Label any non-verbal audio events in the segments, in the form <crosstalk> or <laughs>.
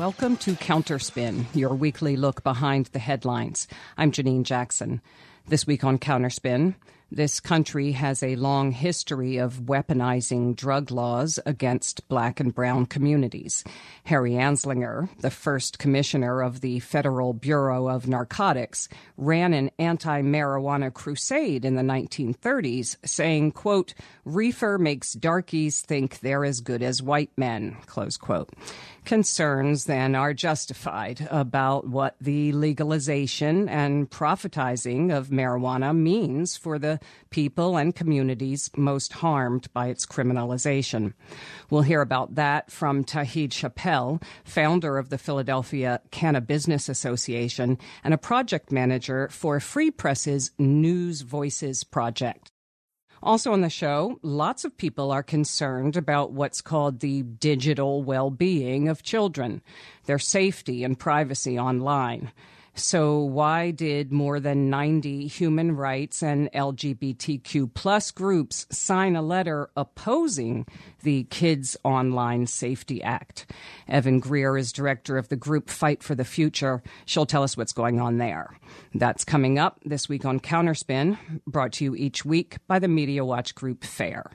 Welcome to Counterspin, your weekly look behind the headlines. I'm Janine Jackson. This week on Counterspin, this country has a long history of weaponizing drug laws against black and brown communities. Harry Anslinger, the first commissioner of the Federal Bureau of Narcotics, ran an anti-marijuana crusade in the 1930s, saying, quote, reefer makes darkies think they're as good as white men, close quote concerns then are justified about what the legalization and profitizing of marijuana means for the people and communities most harmed by its criminalization. We'll hear about that from Tauhid Chappell, founder of the Philadelphia Cannabusiness Association and a project manager for Free Press's News Voices project. Also on the show, lots of people are concerned about what's called the digital well being of children, their safety and privacy online. So, why did more than 90 human rights and LGBTQ plus groups sign a letter opposing the Kids Online Safety Act? Evan Greer is director of the group Fight for the Future. She'll tell us what's going on there. That's coming up this week on Counterspin, brought to you each week by the Media Watch Group FAIR.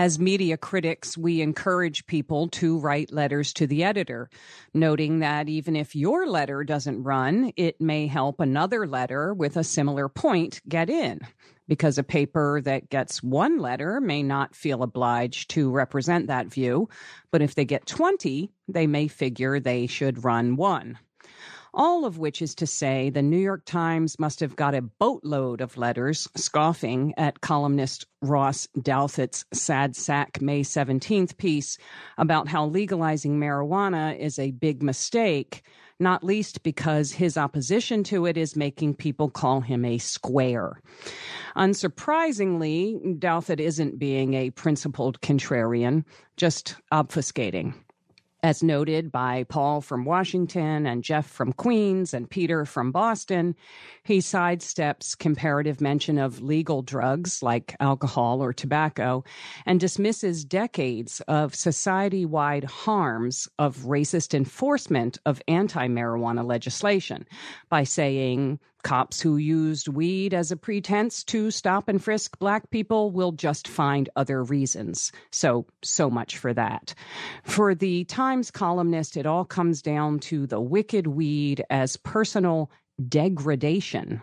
As media critics, we encourage people to write letters to the editor, noting that even if your letter doesn't run, it may help another letter with a similar point get in. Because a paper that gets one letter may not feel obliged to represent that view, but if they get 20, they may figure they should run one all of which is to say the New York Times must have got a boatload of letters scoffing at columnist Ross Douthat's sad sack May 17th piece about how legalizing marijuana is a big mistake, not least because his opposition to it is making people call him a square. Unsurprisingly, Douthat isn't being a principled contrarian, just obfuscating as noted by Paul from Washington and Jeff from Queens and Peter from Boston, he sidesteps comparative mention of legal drugs like alcohol or tobacco and dismisses decades of society wide harms of racist enforcement of anti marijuana legislation by saying Cops who used weed as a pretense to stop and frisk black people will just find other reasons. So, so much for that. For the Times columnist, it all comes down to the wicked weed as personal degradation,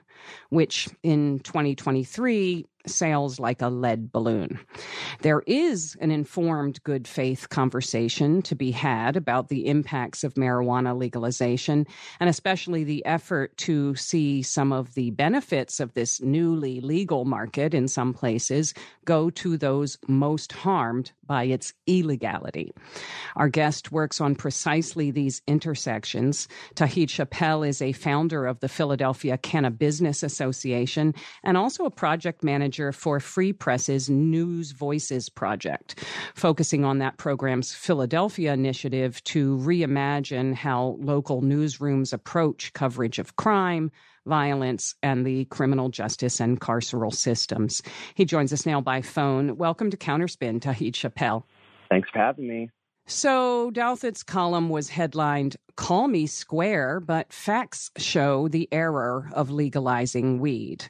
which in 2023 sails like a lead balloon. There is an informed good faith conversation to be had about the impacts of marijuana legalization, and especially the effort to see some of the benefits of this newly legal market in some places go to those most harmed by its illegality. Our guest works on precisely these intersections. Tauhid Chappell is a founder of the Philadelphia Cannabusiness Association and also a project manager for Free Press's News Voices project, focusing on that program's Philadelphia initiative to reimagine how local newsrooms approach coverage of crime, violence, and the criminal justice and carceral systems. He joins us now by phone. Welcome to Counterspin, Tauhid Chappell. Thanks for having me. So Douthat's column was headlined Call Me Square, but facts show the error of legalizing weed,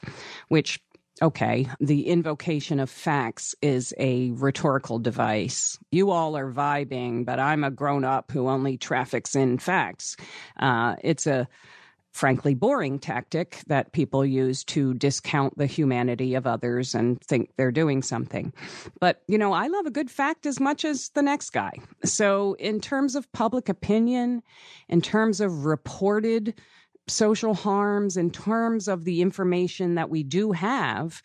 which Okay, the invocation of facts is a rhetorical device. You all are vibing, but I'm a grown up who only traffics in facts. Uh, it's a frankly boring tactic that people use to discount the humanity of others and think they're doing something. But, you know, I love a good fact as much as the next guy. So, in terms of public opinion, in terms of reported social harms in terms of the information that we do have,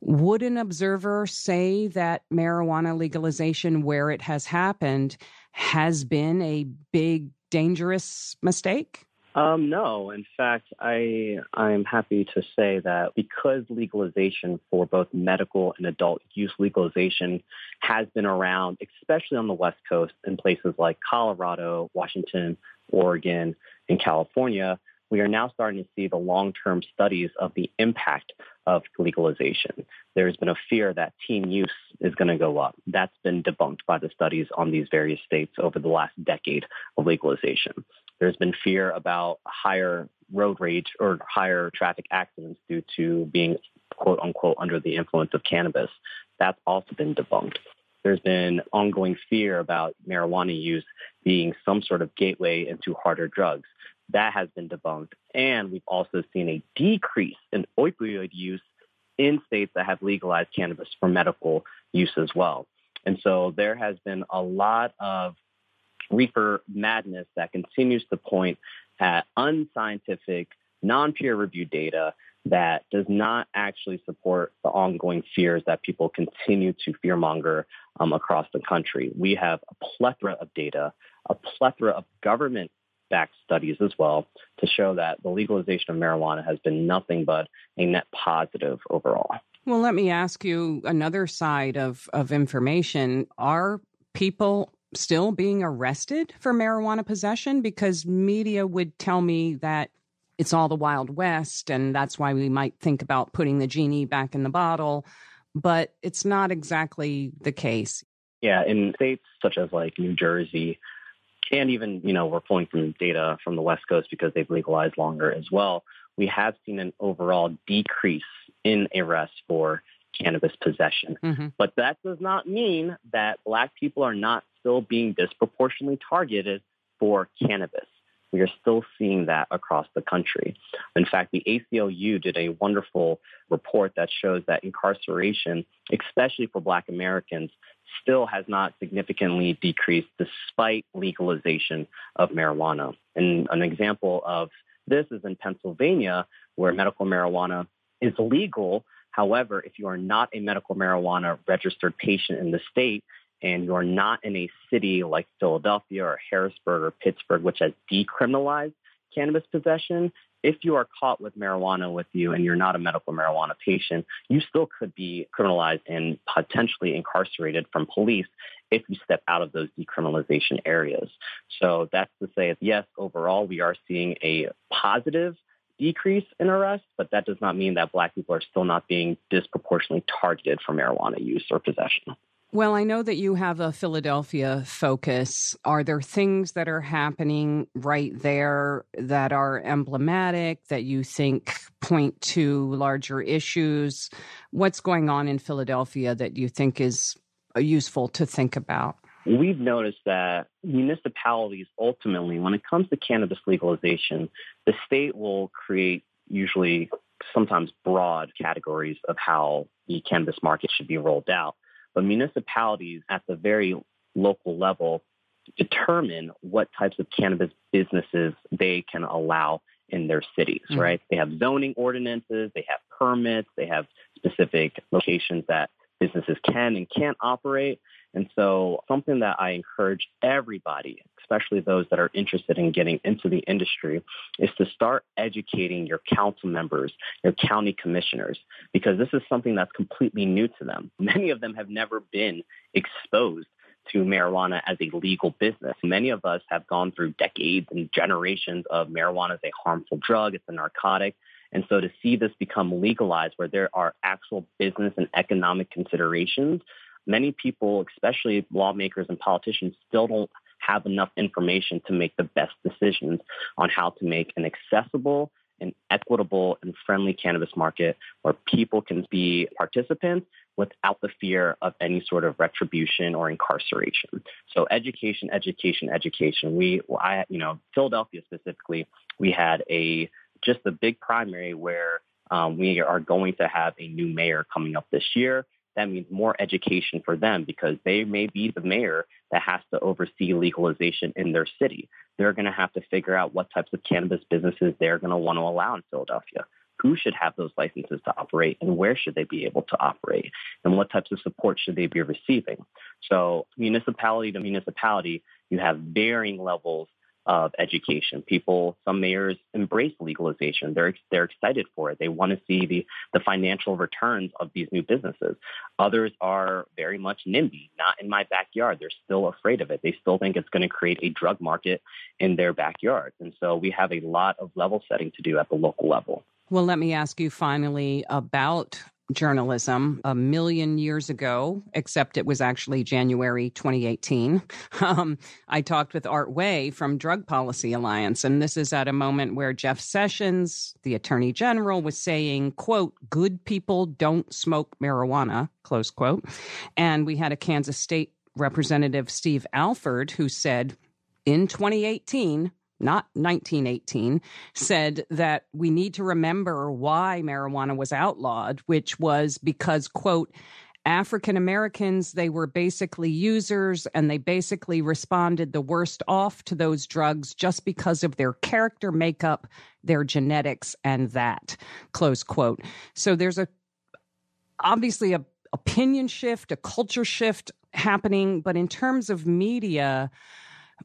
would an observer say that marijuana legalization, where it has happened, has been a big, dangerous mistake? Um, no. In fact, I I'm happy to say that because legalization for both medical and adult use legalization has been around, especially on the West Coast in places like Colorado, Washington, Oregon, and California, we are now starting to see the long-term studies of the impact of legalization. There's been a fear that teen use is going to go up. That's been debunked by the studies on these various states over the last decade of legalization. There's been fear about higher road rage or higher traffic accidents due to being quote unquote under the influence of cannabis. That's also been debunked. There's been ongoing fear about marijuana use being some sort of gateway into harder drugs. That has been debunked. And we've also seen a decrease in opioid use in states that have legalized cannabis for medical use as well. And so there has been a lot of reefer madness that continues to point at unscientific, non peer reviewed data that does not actually support the ongoing fears that people continue to fearmonger um, across the country. We have a plethora of data, a plethora of government backed studies as well to show that the legalization of marijuana has been nothing but a net positive overall. Well, let me ask you another side of, of information. Are people still being arrested for marijuana possession? Because media would tell me that it's all the Wild West, and that's why we might think about putting the genie back in the bottle. But it's not exactly the case. Yeah, in states such as like New Jersey, and even, you know, we're pulling from data from the West Coast because they've legalized longer as well, we have seen an overall decrease in arrests for cannabis possession. Mm-hmm. But that does not mean that Black people are not still being disproportionately targeted for cannabis. We are still seeing that across the country. In fact, the ACLU did a wonderful report that shows that incarceration, especially for Black Americans, still has not significantly decreased despite legalization of marijuana. And an example of this is in Pennsylvania, where medical marijuana is legal. However, if you are not a medical marijuana registered patient in the state, and you're not in a city like Philadelphia or Harrisburg or Pittsburgh, which has decriminalized cannabis possession, if you are caught with marijuana with you and you're not a medical marijuana patient, you still could be criminalized and potentially incarcerated from police if you step out of those decriminalization areas. So that's to say, yes, overall, we are seeing a positive decrease in arrests, but that does not mean that Black people are still not being disproportionately targeted for marijuana use or possession. Well, I know that you have a Philadelphia focus. Are there things that are happening right there that are emblematic that you think point to larger issues? What's going on in Philadelphia that you think is useful to think about? We've noticed that municipalities ultimately, when it comes to cannabis legalization, the state will create usually sometimes broad categories of how the cannabis market should be rolled out. But municipalities at the very local level determine what types of cannabis businesses they can allow in their cities, mm-hmm. right? They have zoning ordinances, they have permits, they have specific locations that businesses can and can't operate. And so something that I encourage everybody, especially those that are interested in getting into the industry, is to start educating your council members, your county commissioners, because this is something that's completely new to them. <laughs> Many of them have never been exposed to marijuana as a legal business. Many of us have gone through decades and generations of marijuana as a harmful drug, it's a narcotic. And so to see this become legalized where there are actual business and economic considerations, many people, especially lawmakers and politicians, still don't have enough information to make the best decisions on how to make an accessible and equitable and friendly cannabis market where people can be participants without the fear of any sort of retribution or incarceration. So education, education, education. We, I, you know, Philadelphia specifically, we had a just a big primary where um, we are going to have a new mayor coming up this year. That means more education for them because they may be the mayor that has to oversee legalization in their city. They're going to have to figure out what types of cannabis businesses they're going to want to allow in Philadelphia. Who should have those licenses to operate and where should they be able to operate? And what types of support should they be receiving? So, municipality to municipality, you have varying levels of education. People, some mayors embrace legalization. They're they're excited for it. They want to see the the financial returns of these new businesses. Others are very much NIMBY, not in my backyard. They're still afraid of it. They still think it's going to create a drug market in their backyard. And so we have a lot of level setting to do at the local level. Well, let me ask you finally about journalism a million years ago, except it was actually January 2018. <laughs> Um, I talked with Art Way from Drug Policy Alliance, and this is at a moment where Jeff Sessions, the Attorney General, was saying, quote, good people don't smoke marijuana, close quote. And we had a Kansas State Representative, Steve Alford, who said in 2018, not 1918, said that we need to remember why marijuana was outlawed, which was because, quote, African Americans, they were basically users and they basically responded the worst off to those drugs just because of their character makeup, their genetics, and that. Close quote. So there's a obviously a opinion shift, a culture shift happening, but in terms of media,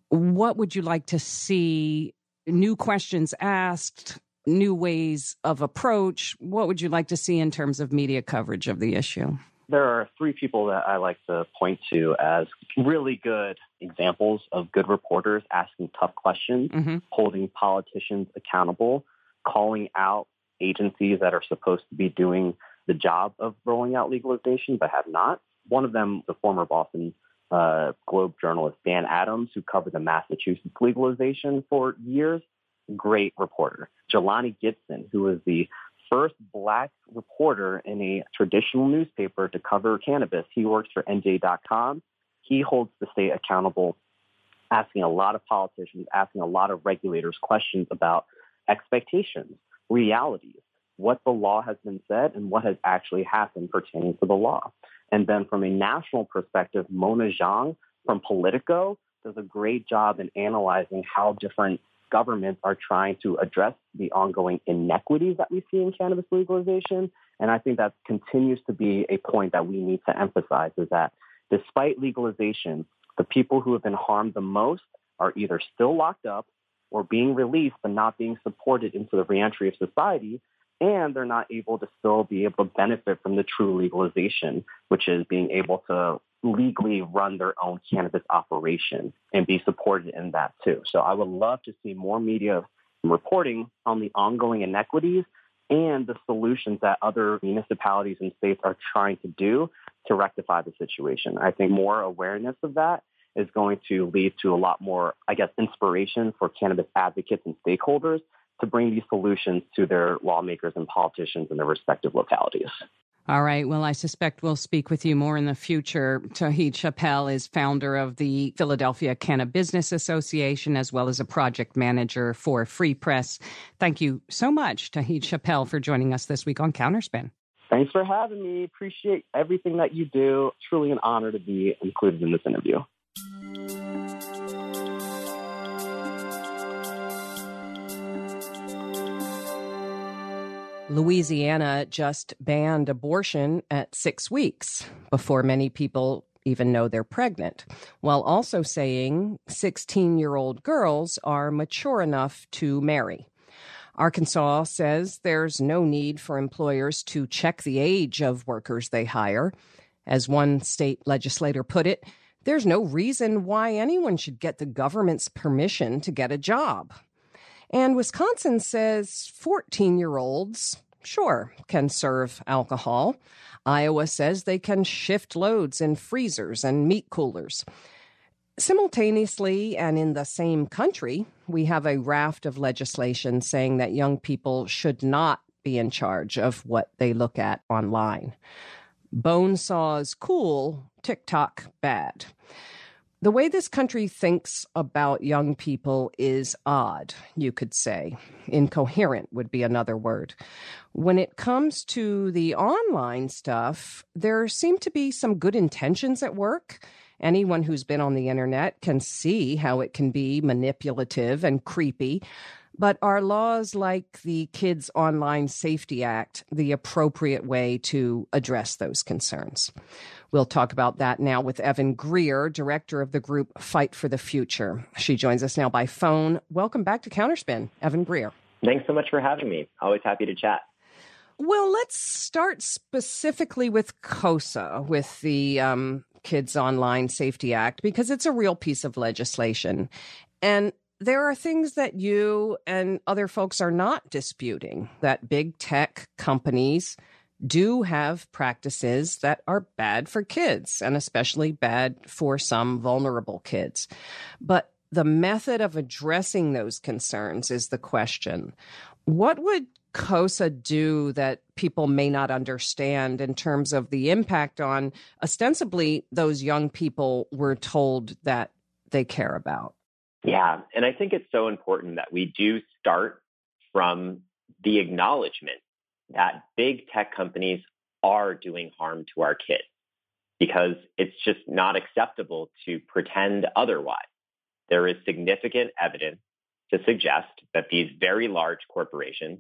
what would you like to see? New questions asked, new ways of approach. What would you like to see in terms of media coverage of the issue? There are three people that I like to point to as really good examples of good reporters asking tough questions, mm-hmm. holding politicians accountable, calling out agencies that are supposed to be doing the job of rolling out legalization but have not. One of them, the former Boston uh, Globe journalist Dan Adams, who covered the Massachusetts legalization for years. Great reporter. Jelani Gibson, who was the first black reporter in a traditional newspaper to cover cannabis. He works for NJ.com. He holds the state accountable, asking a lot of politicians, asking a lot of regulators questions about expectations, realities, what the law has been said, and what has actually happened pertaining to the law. And then from a national perspective, Mona Zhang from Politico does a great job in analyzing how different governments are trying to address the ongoing inequities that we see in cannabis legalization. And I think that continues to be a point that we need to emphasize is that despite legalization, the people who have been harmed the most are either still locked up or being released but not being supported into the reentry of society and they're not able to still be able to benefit from the true legalization, which is being able to legally run their own cannabis operation and be supported in that too. So I would love to see more media reporting on the ongoing inequities and the solutions that other municipalities and states are trying to do to rectify the situation. I think more awareness of that is going to lead to a lot more, I guess, inspiration for cannabis advocates and stakeholders to bring these solutions to their lawmakers and politicians in their respective localities. All right. Well, I suspect we'll speak with you more in the future. Tauhid Chappell is founder of the Philadelphia Cannabis Business Association, as well as a project manager for Free Press. Thank you so much, Tauhid Chappell, for joining us this week on Counterspin. Thanks for having me. Appreciate everything that you do. Truly an honor to be included in this interview. Louisiana just banned abortion at six weeks before many people even know they're pregnant, while also saying 16 year old girls are mature enough to marry. Arkansas says there's no need for employers to check the age of workers they hire. As one state legislator put it, there's no reason why anyone should get the government's permission to get a job. And Wisconsin says 14 year olds, sure, can serve alcohol. Iowa says they can shift loads in freezers and meat coolers. Simultaneously, and in the same country, we have a raft of legislation saying that young people should not be in charge of what they look at online. Bone saws cool, TikTok bad. The way this country thinks about young people is odd, you could say. Incoherent would be another word. When it comes to the online stuff, there seem to be some good intentions at work. Anyone who's been on the internet can see how it can be manipulative and creepy. But are laws like the Kids Online Safety Act the appropriate way to address those concerns? We'll talk about that now with Evan Greer, director of the group Fight for the Future. She joins us now by phone. Welcome back to Counterspin, Evan Greer. Thanks so much for having me. Always happy to chat. Well, let's start specifically with KOSA, with the um, Kids Online Safety Act, because it's a real piece of legislation. And there are things that you and other folks are not disputing that big tech companies do have practices that are bad for kids and especially bad for some vulnerable kids. But the method of addressing those concerns is the question. What would KOSA do that people may not understand in terms of the impact on ostensibly those young people we're told that they care about? Yeah, and I think it's so important that we do start from the acknowledgement that big tech companies are doing harm to our kids because it's just not acceptable to pretend otherwise. There is significant evidence to suggest that these very large corporations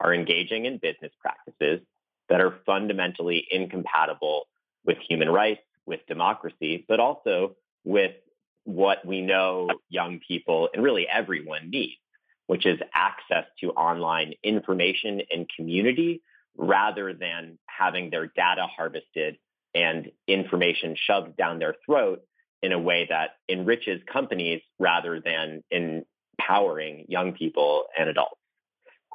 are engaging in business practices that are fundamentally incompatible with human rights, with democracy, but also with what we know young people and really everyone needs, which is access to online information and community rather than having their data harvested and information shoved down their throat in a way that enriches companies rather than empowering young people and adults.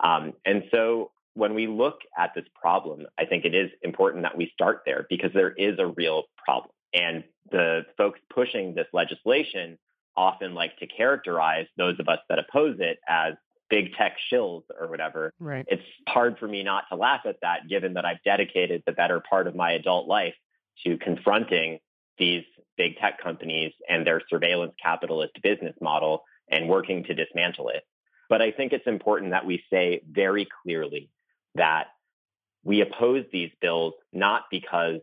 Um, and so when we look at this problem, I think it is important that we start there because there is a real problem. And the folks pushing this legislation often like to characterize those of us that oppose it as big tech shills or whatever. Right. It's hard for me not to laugh at that, given that I've dedicated the better part of my adult life to confronting these big tech companies and their surveillance capitalist business model and working to dismantle it. But I think it's important that we say very clearly that we oppose these bills not because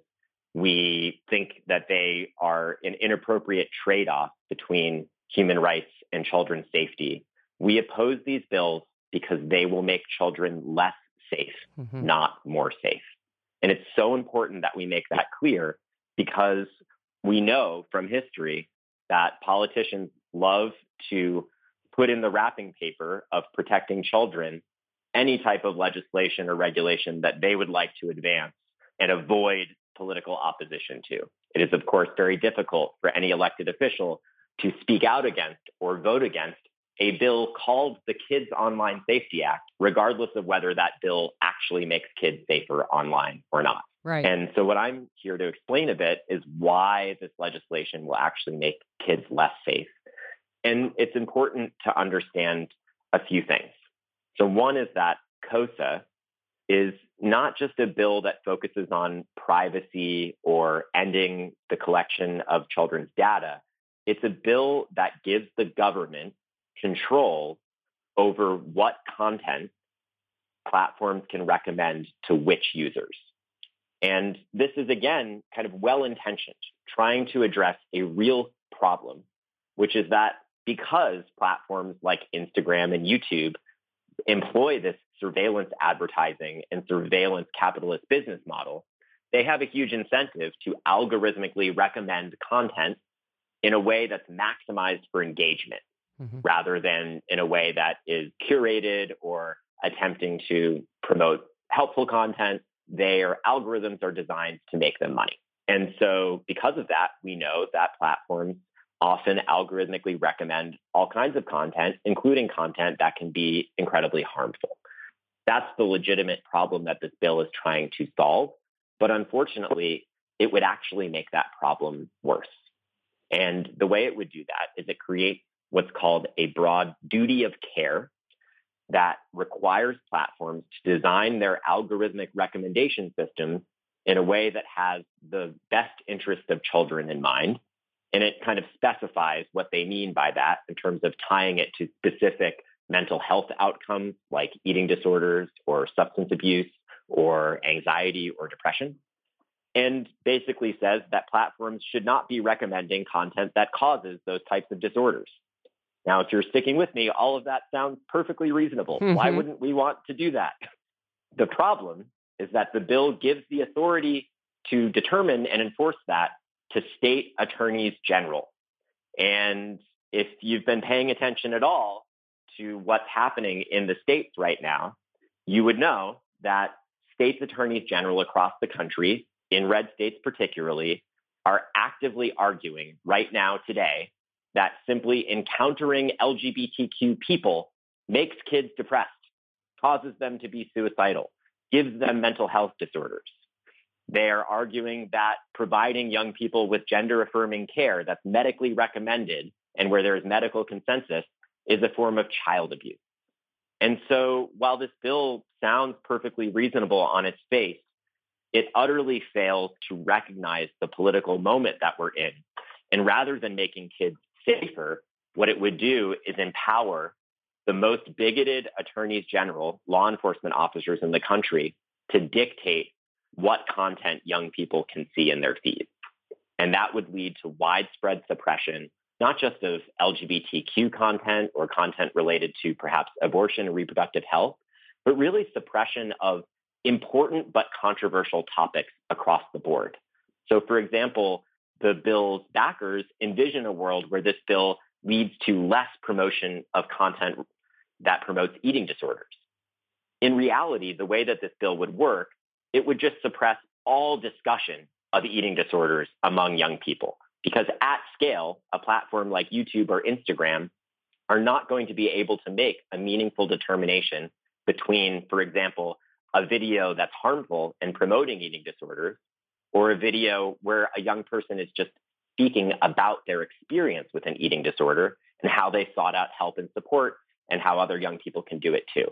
we think that they are an inappropriate trade off between human rights and children's safety. We oppose these bills because they will make children less safe, mm-hmm. not more safe. And it's so important that we make that clear because we know from history that politicians love to put in the wrapping paper of protecting children any type of legislation or regulation that they would like to advance and avoid political opposition to. It is, of course, very difficult for any elected official to speak out against or vote against a bill called the Kids Online Safety Act, regardless of whether that bill actually makes kids safer online or not. Right. And so, what I'm here to explain a bit is why this legislation will actually make kids less safe. And it's important to understand a few things. So, one is that KOSA is not just a bill that focuses on privacy or ending the collection of children's data. It's a bill that gives the government control over what content platforms can recommend to which users. And this is, again, kind of well intentioned, trying to address a real problem, which is that because platforms like Instagram and YouTube employ this surveillance advertising and surveillance capitalist business model, they have a huge incentive to algorithmically recommend content in a way that's maximized for engagement mm-hmm. rather than in a way that is curated or attempting to promote helpful content. Their algorithms are designed to make them money. And so, because of that, we know that platforms often algorithmically recommend all kinds of content, including content that can be incredibly harmful. That's the legitimate problem that this bill is trying to solve. But unfortunately, it would actually make that problem worse. And the way it would do that is it creates what's called a broad duty of care that requires platforms to design their algorithmic recommendation systems in a way that has the best interest of children in mind and it kind of specifies what they mean by that in terms of tying it to specific mental health outcomes like eating disorders or substance abuse or anxiety or depression. And basically says that platforms should not be recommending content that causes those types of disorders. Now, if you're sticking with me, all of that sounds perfectly reasonable. Mm-hmm. Why wouldn't we want to do that? The problem is that the bill gives the authority to determine and enforce that to state attorneys general. And if you've been paying attention at all to what's happening in the states right now, you would know that states attorneys general across the country, in red states particularly, are actively arguing right now today that simply encountering LGBTQ people makes kids depressed, causes them to be suicidal, gives them mental health disorders. They are arguing that providing young people with gender affirming care that's medically recommended and where there is medical consensus is a form of child abuse. And so while this bill sounds perfectly reasonable on its face, it utterly fails to recognize the political moment that we're in. And rather than making kids safer, what it would do is empower the most bigoted attorneys general, law enforcement officers in the country to dictate what content young people can see in their feeds. And that would lead to widespread suppression, not just of LGBTQ content or content related to perhaps abortion and reproductive health, but really suppression of important but controversial topics across the board. So, for example, the bill's backers envision a world where this bill leads to less promotion of content that promotes eating disorders. In reality, the way that this bill would work, it would just suppress all discussion of eating disorders among young people. Because at scale, a platform like YouTube or Instagram are not going to be able to make a meaningful determination between, for example, a video that's harmful and promoting eating disorders or a video where a young person is just speaking about their experience with an eating disorder and how they sought out help and support and how other young people can do it too.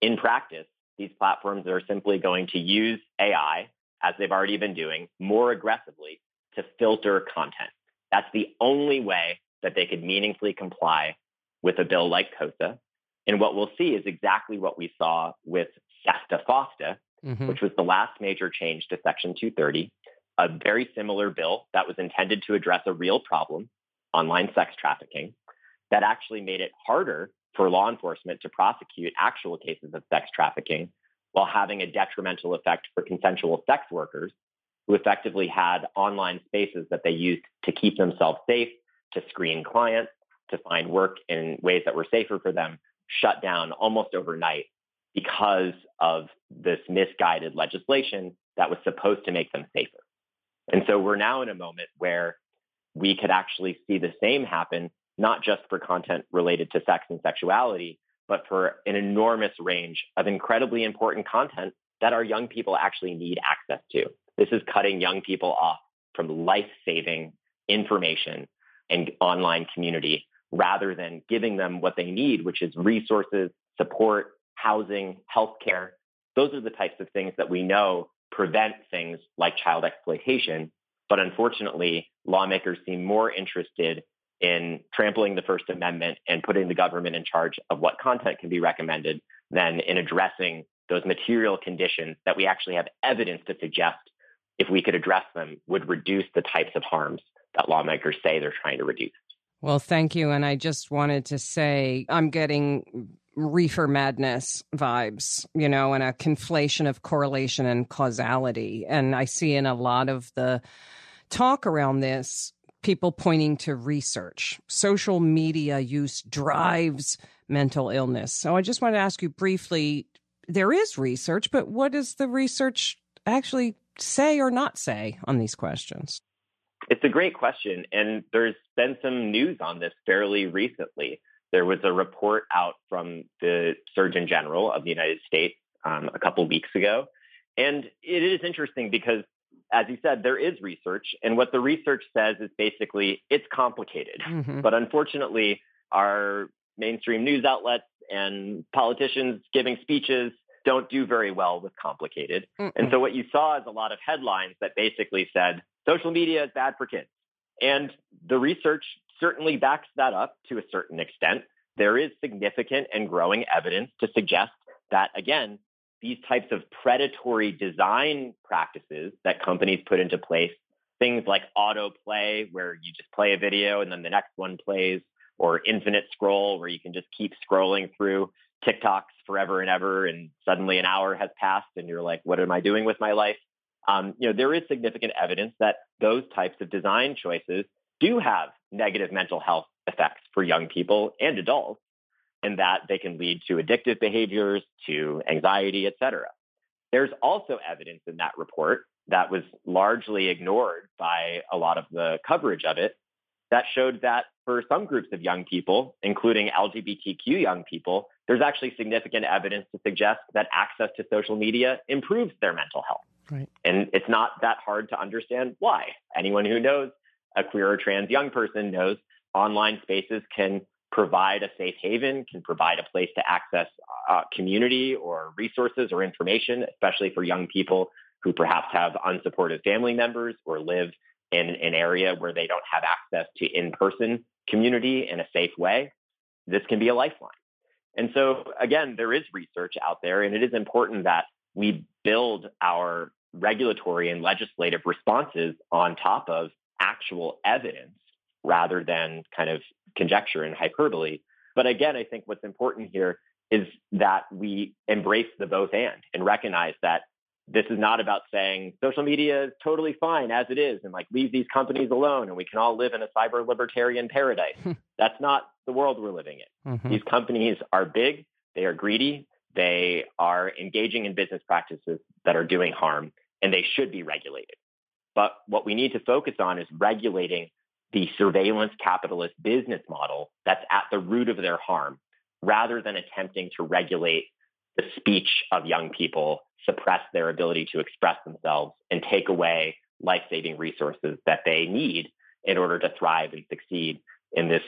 In practice, these platforms are simply going to use AI, as they've already been doing, more aggressively to filter content. That's the only way that they could meaningfully comply with a bill like KOSA. And what we'll see is exactly what we saw with SESTA FOSTA, mm-hmm. which was the last major change to Section 230, a very similar bill that was intended to address a real problem, online sex trafficking, that actually made it harder for law enforcement to prosecute actual cases of sex trafficking while having a detrimental effect for consensual sex workers who effectively had online spaces that they used to keep themselves safe, to screen clients, to find work in ways that were safer for them, shut down almost overnight because of this misguided legislation that was supposed to make them safer. And so we're now in a moment where we could actually see the same happen, not just for content related to sex and sexuality, but for an enormous range of incredibly important content that our young people actually need access to. This is cutting young people off from life saving information and online community rather than giving them what they need, which is resources, support, housing, healthcare. Those are the types of things that we know prevent things like child exploitation. But unfortunately, lawmakers seem more interested in trampling the First Amendment and putting the government in charge of what content can be recommended than in addressing those material conditions that we actually have evidence to suggest, if we could address them, would reduce the types of harms that lawmakers say they're trying to reduce. Well, thank you. And I just wanted to say I'm getting reefer madness vibes, you know, and a conflation of correlation and causality. And I see in a lot of the talk around this people pointing to research. Social media use drives mental illness. So I just want to ask you briefly there is research, but what does the research actually say or not say on these questions? It's a great question. And there's been some news on this fairly recently. There was a report out from the Surgeon General of the United States um, a couple weeks ago. And it is interesting because as you said, there is research. And what the research says is basically it's complicated. Mm-hmm. But unfortunately, our mainstream news outlets and politicians giving speeches don't do very well with complicated. Mm-mm. And so what you saw is a lot of headlines that basically said social media is bad for kids. And the research certainly backs that up to a certain extent. There is significant and growing evidence to suggest that, again, these types of predatory design practices that companies put into place, things like autoplay, where you just play a video and then the next one plays, or infinite scroll, where you can just keep scrolling through TikToks forever and ever, and suddenly an hour has passed, and you're like, what am I doing with my life? Um, you know, there is significant evidence that those types of design choices do have negative mental health effects for young people and adults. And that they can lead to addictive behaviors, to anxiety, et cetera. There's also evidence in that report that was largely ignored by a lot of the coverage of it that showed that for some groups of young people, including LGBTQ young people, there's actually significant evidence to suggest that access to social media improves their mental health. Right. And it's not that hard to understand why. Anyone who knows a queer or trans young person knows online spaces can provide a safe haven, can provide a place to access uh, community or resources or information, especially for young people who perhaps have unsupported family members or live in an area where they don't have access to in-person community in a safe way. This can be a lifeline. And so again, there is research out there and it is important that we build our regulatory and legislative responses on top of actual evidence rather than kind of conjecture and hyperbole. But again, I think what's important here is that we embrace the both and and recognize that this is not about saying social media is totally fine as it is and like leave these companies alone and we can all live in a cyber libertarian paradise. That's not the world we're living in. Mm-hmm. These companies are big, they are greedy, they are engaging in business practices that are doing harm and they should be regulated. But what we need to focus on is regulating the surveillance capitalist business model that's at the root of their harm rather than attempting to regulate the speech of young people, suppress their ability to express themselves, and take away life saving resources that they need in order to thrive and succeed in this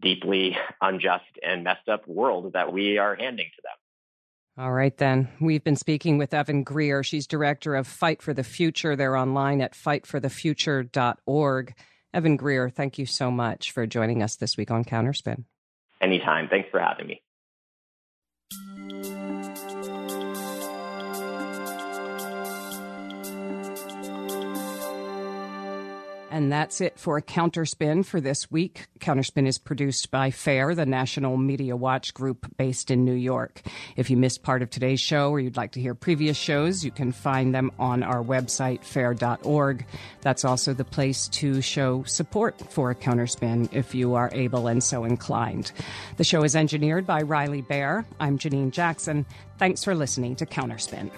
deeply unjust and messed up world that we are handing to them. All right, then. We've been speaking with Evan Greer. She's director of Fight for the Future. They're online at fightforthefuture.org. Evan Greer, thank you so much for joining us this week on Counterspin. Anytime. Thanks for having me. And that's it for Counterspin for this week. Counterspin is produced by FAIR, the National Media Watch group based in New York. If you missed part of today's show or you'd like to hear previous shows, you can find them on our website, fair.org. That's also the place to show support for Counterspin if you are able and so inclined. The show is engineered by Riley Bear. I'm Janine Jackson. Thanks for listening to Counterspin.